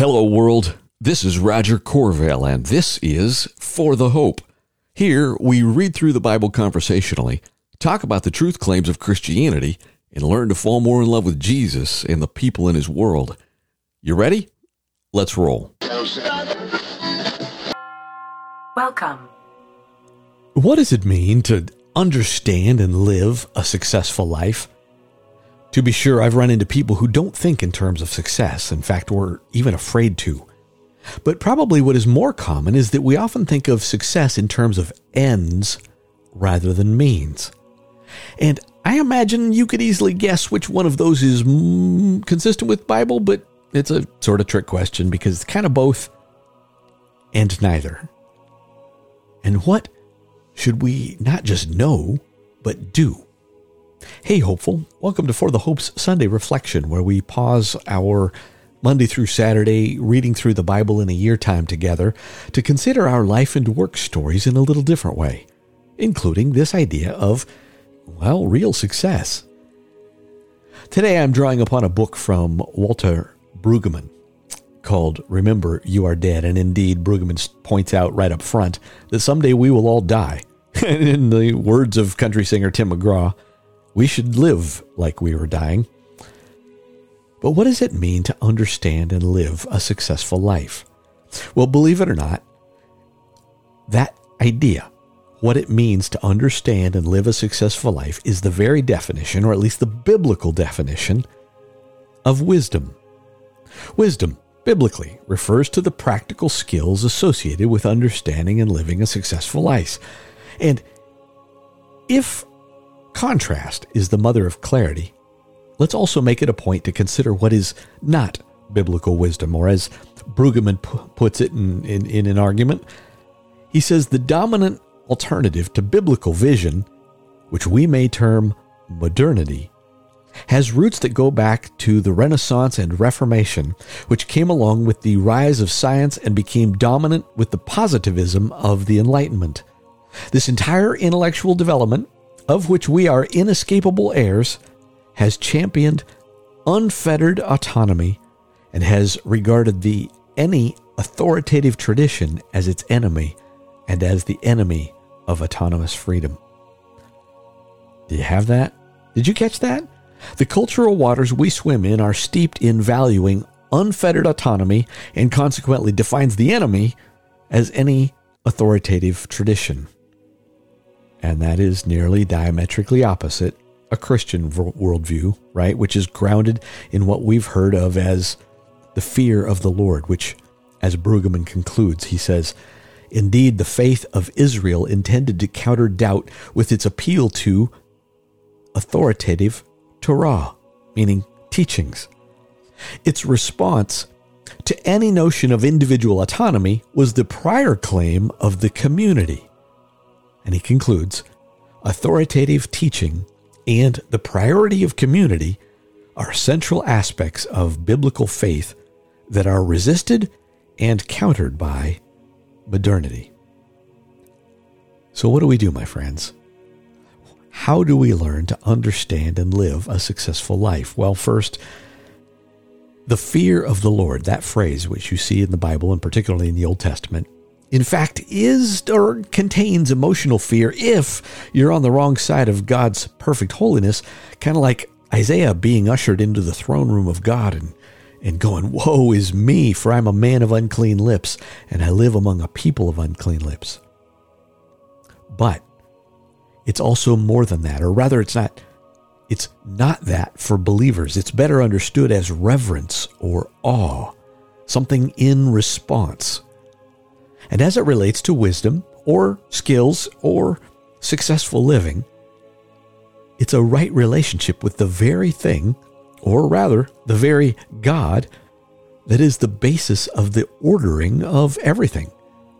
Hello, world. This is Roger Corvell, and this is For the Hope. Here, we read through the Bible conversationally, talk about the truth claims of Christianity, and learn to fall more in love with Jesus and the people in his world. You ready? Let's roll. Welcome. What does it mean to understand and live a successful life? To be sure, I've run into people who don't think in terms of success. In fact, we're even afraid to. But probably what is more common is that we often think of success in terms of ends rather than means. And I imagine you could easily guess which one of those is mm, consistent with Bible, but it's a sort of trick question because it's kind of both and neither. And what should we not just know, but do? Hey, hopeful. Welcome to For the Hope's Sunday Reflection, where we pause our Monday through Saturday reading through the Bible in a year time together to consider our life and work stories in a little different way, including this idea of, well, real success. Today I'm drawing upon a book from Walter Brueggemann called Remember You Are Dead. And indeed, Brueggemann points out right up front that someday we will all die. In the words of country singer Tim McGraw, we should live like we were dying. But what does it mean to understand and live a successful life? Well, believe it or not, that idea, what it means to understand and live a successful life, is the very definition, or at least the biblical definition, of wisdom. Wisdom, biblically, refers to the practical skills associated with understanding and living a successful life. And if Contrast is the mother of clarity. Let's also make it a point to consider what is not biblical wisdom, or as Brueggemann p- puts it in, in, in an argument, he says the dominant alternative to biblical vision, which we may term modernity, has roots that go back to the Renaissance and Reformation, which came along with the rise of science and became dominant with the positivism of the Enlightenment. This entire intellectual development of which we are inescapable heirs, has championed unfettered autonomy and has regarded the any authoritative tradition as its enemy and as the enemy of autonomous freedom. Do you have that? Did you catch that? The cultural waters we swim in are steeped in valuing unfettered autonomy and consequently defines the enemy as any authoritative tradition and that is nearly diametrically opposite a Christian worldview, right? Which is grounded in what we've heard of as the fear of the Lord, which, as Brueggemann concludes, he says, Indeed, the faith of Israel intended to counter doubt with its appeal to authoritative Torah, meaning teachings. Its response to any notion of individual autonomy was the prior claim of the community. And he concludes authoritative teaching and the priority of community are central aspects of biblical faith that are resisted and countered by modernity. So, what do we do, my friends? How do we learn to understand and live a successful life? Well, first, the fear of the Lord, that phrase which you see in the Bible and particularly in the Old Testament, in fact, is or contains emotional fear if you're on the wrong side of God's perfect holiness, kind of like Isaiah being ushered into the throne room of God and, and going, Woe is me, for I'm a man of unclean lips, and I live among a people of unclean lips. But it's also more than that, or rather, it's not. It's not that for believers. It's better understood as reverence or awe, something in response and as it relates to wisdom or skills or successful living, it's a right relationship with the very thing, or rather, the very God, that is the basis of the ordering of everything,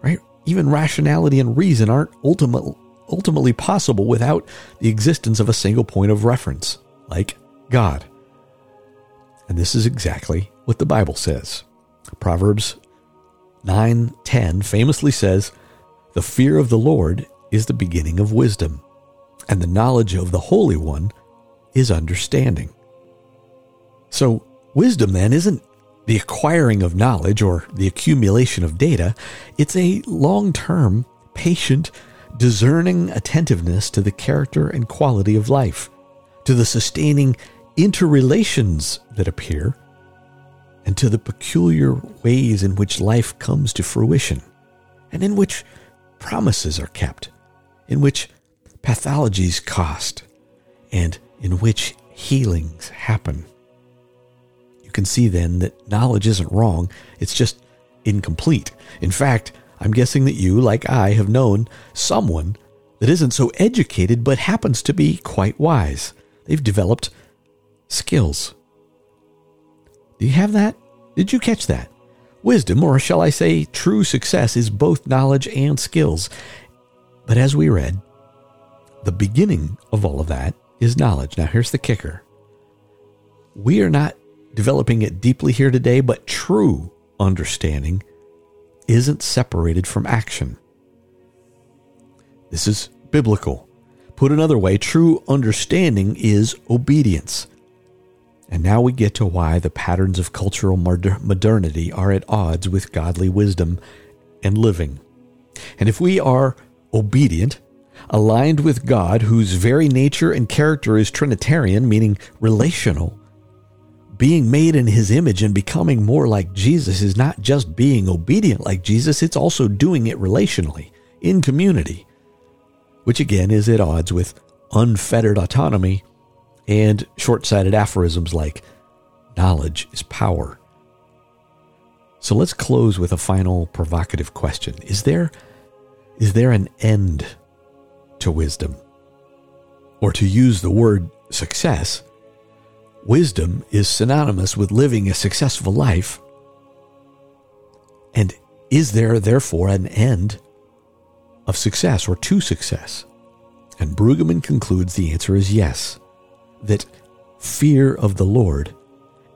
right? Even rationality and reason aren't ultimate, ultimately possible without the existence of a single point of reference, like God. And this is exactly what the Bible says. Proverbs 9:10 famously says, "The fear of the Lord is the beginning of wisdom, and the knowledge of the Holy One is understanding." So, wisdom then isn't the acquiring of knowledge or the accumulation of data. It's a long term, patient, discerning attentiveness to the character and quality of life, to the sustaining interrelations that appear, and to the peculiar ways in which life comes to fruition, and in which promises are kept, in which pathologies cost, and in which healings happen. You can see then that knowledge isn't wrong, it's just incomplete. In fact, I'm guessing that you, like I, have known someone that isn't so educated but happens to be quite wise. They've developed skills. Do you have that? Did you catch that? Wisdom, or shall I say true success, is both knowledge and skills. But as we read, the beginning of all of that is knowledge. Now, here's the kicker we are not developing it deeply here today, but true understanding isn't separated from action. This is biblical. Put another way, true understanding is obedience. And now we get to why the patterns of cultural modernity are at odds with godly wisdom and living. And if we are obedient, aligned with God, whose very nature and character is Trinitarian, meaning relational, being made in his image and becoming more like Jesus is not just being obedient like Jesus, it's also doing it relationally, in community, which again is at odds with unfettered autonomy and short sighted aphorisms like, knowledge is power. So let's close with a final provocative question. Is there, is there an end to wisdom? Or to use the word success, wisdom is synonymous with living a successful life. And is there therefore an end of success or to success? And Brueggemann concludes the answer is yes that fear of the Lord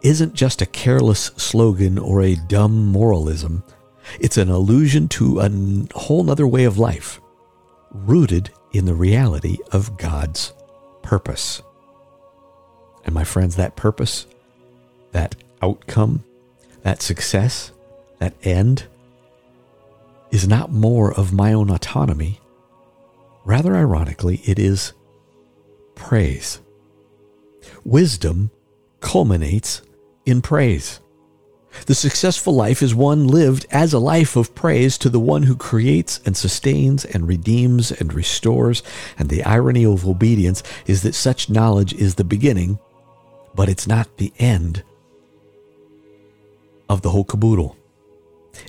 isn't just a careless slogan or a dumb moralism. It's an allusion to a whole nother way of life, rooted in the reality of God's purpose. And my friends, that purpose, that outcome, that success, that end is not more of my own autonomy. Rather ironically, it is praise. Wisdom culminates in praise. The successful life is one lived as a life of praise to the one who creates and sustains and redeems and restores. And the irony of obedience is that such knowledge is the beginning, but it's not the end of the whole caboodle.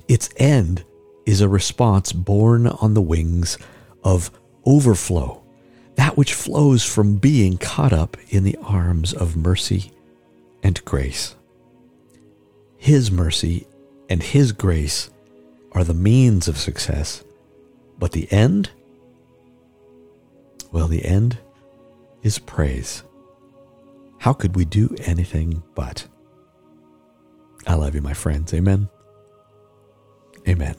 Its end is a response born on the wings of overflow which flows from being caught up in the arms of mercy and grace. His mercy and His grace are the means of success, but the end? Well, the end is praise. How could we do anything but? I love you, my friends. Amen. Amen.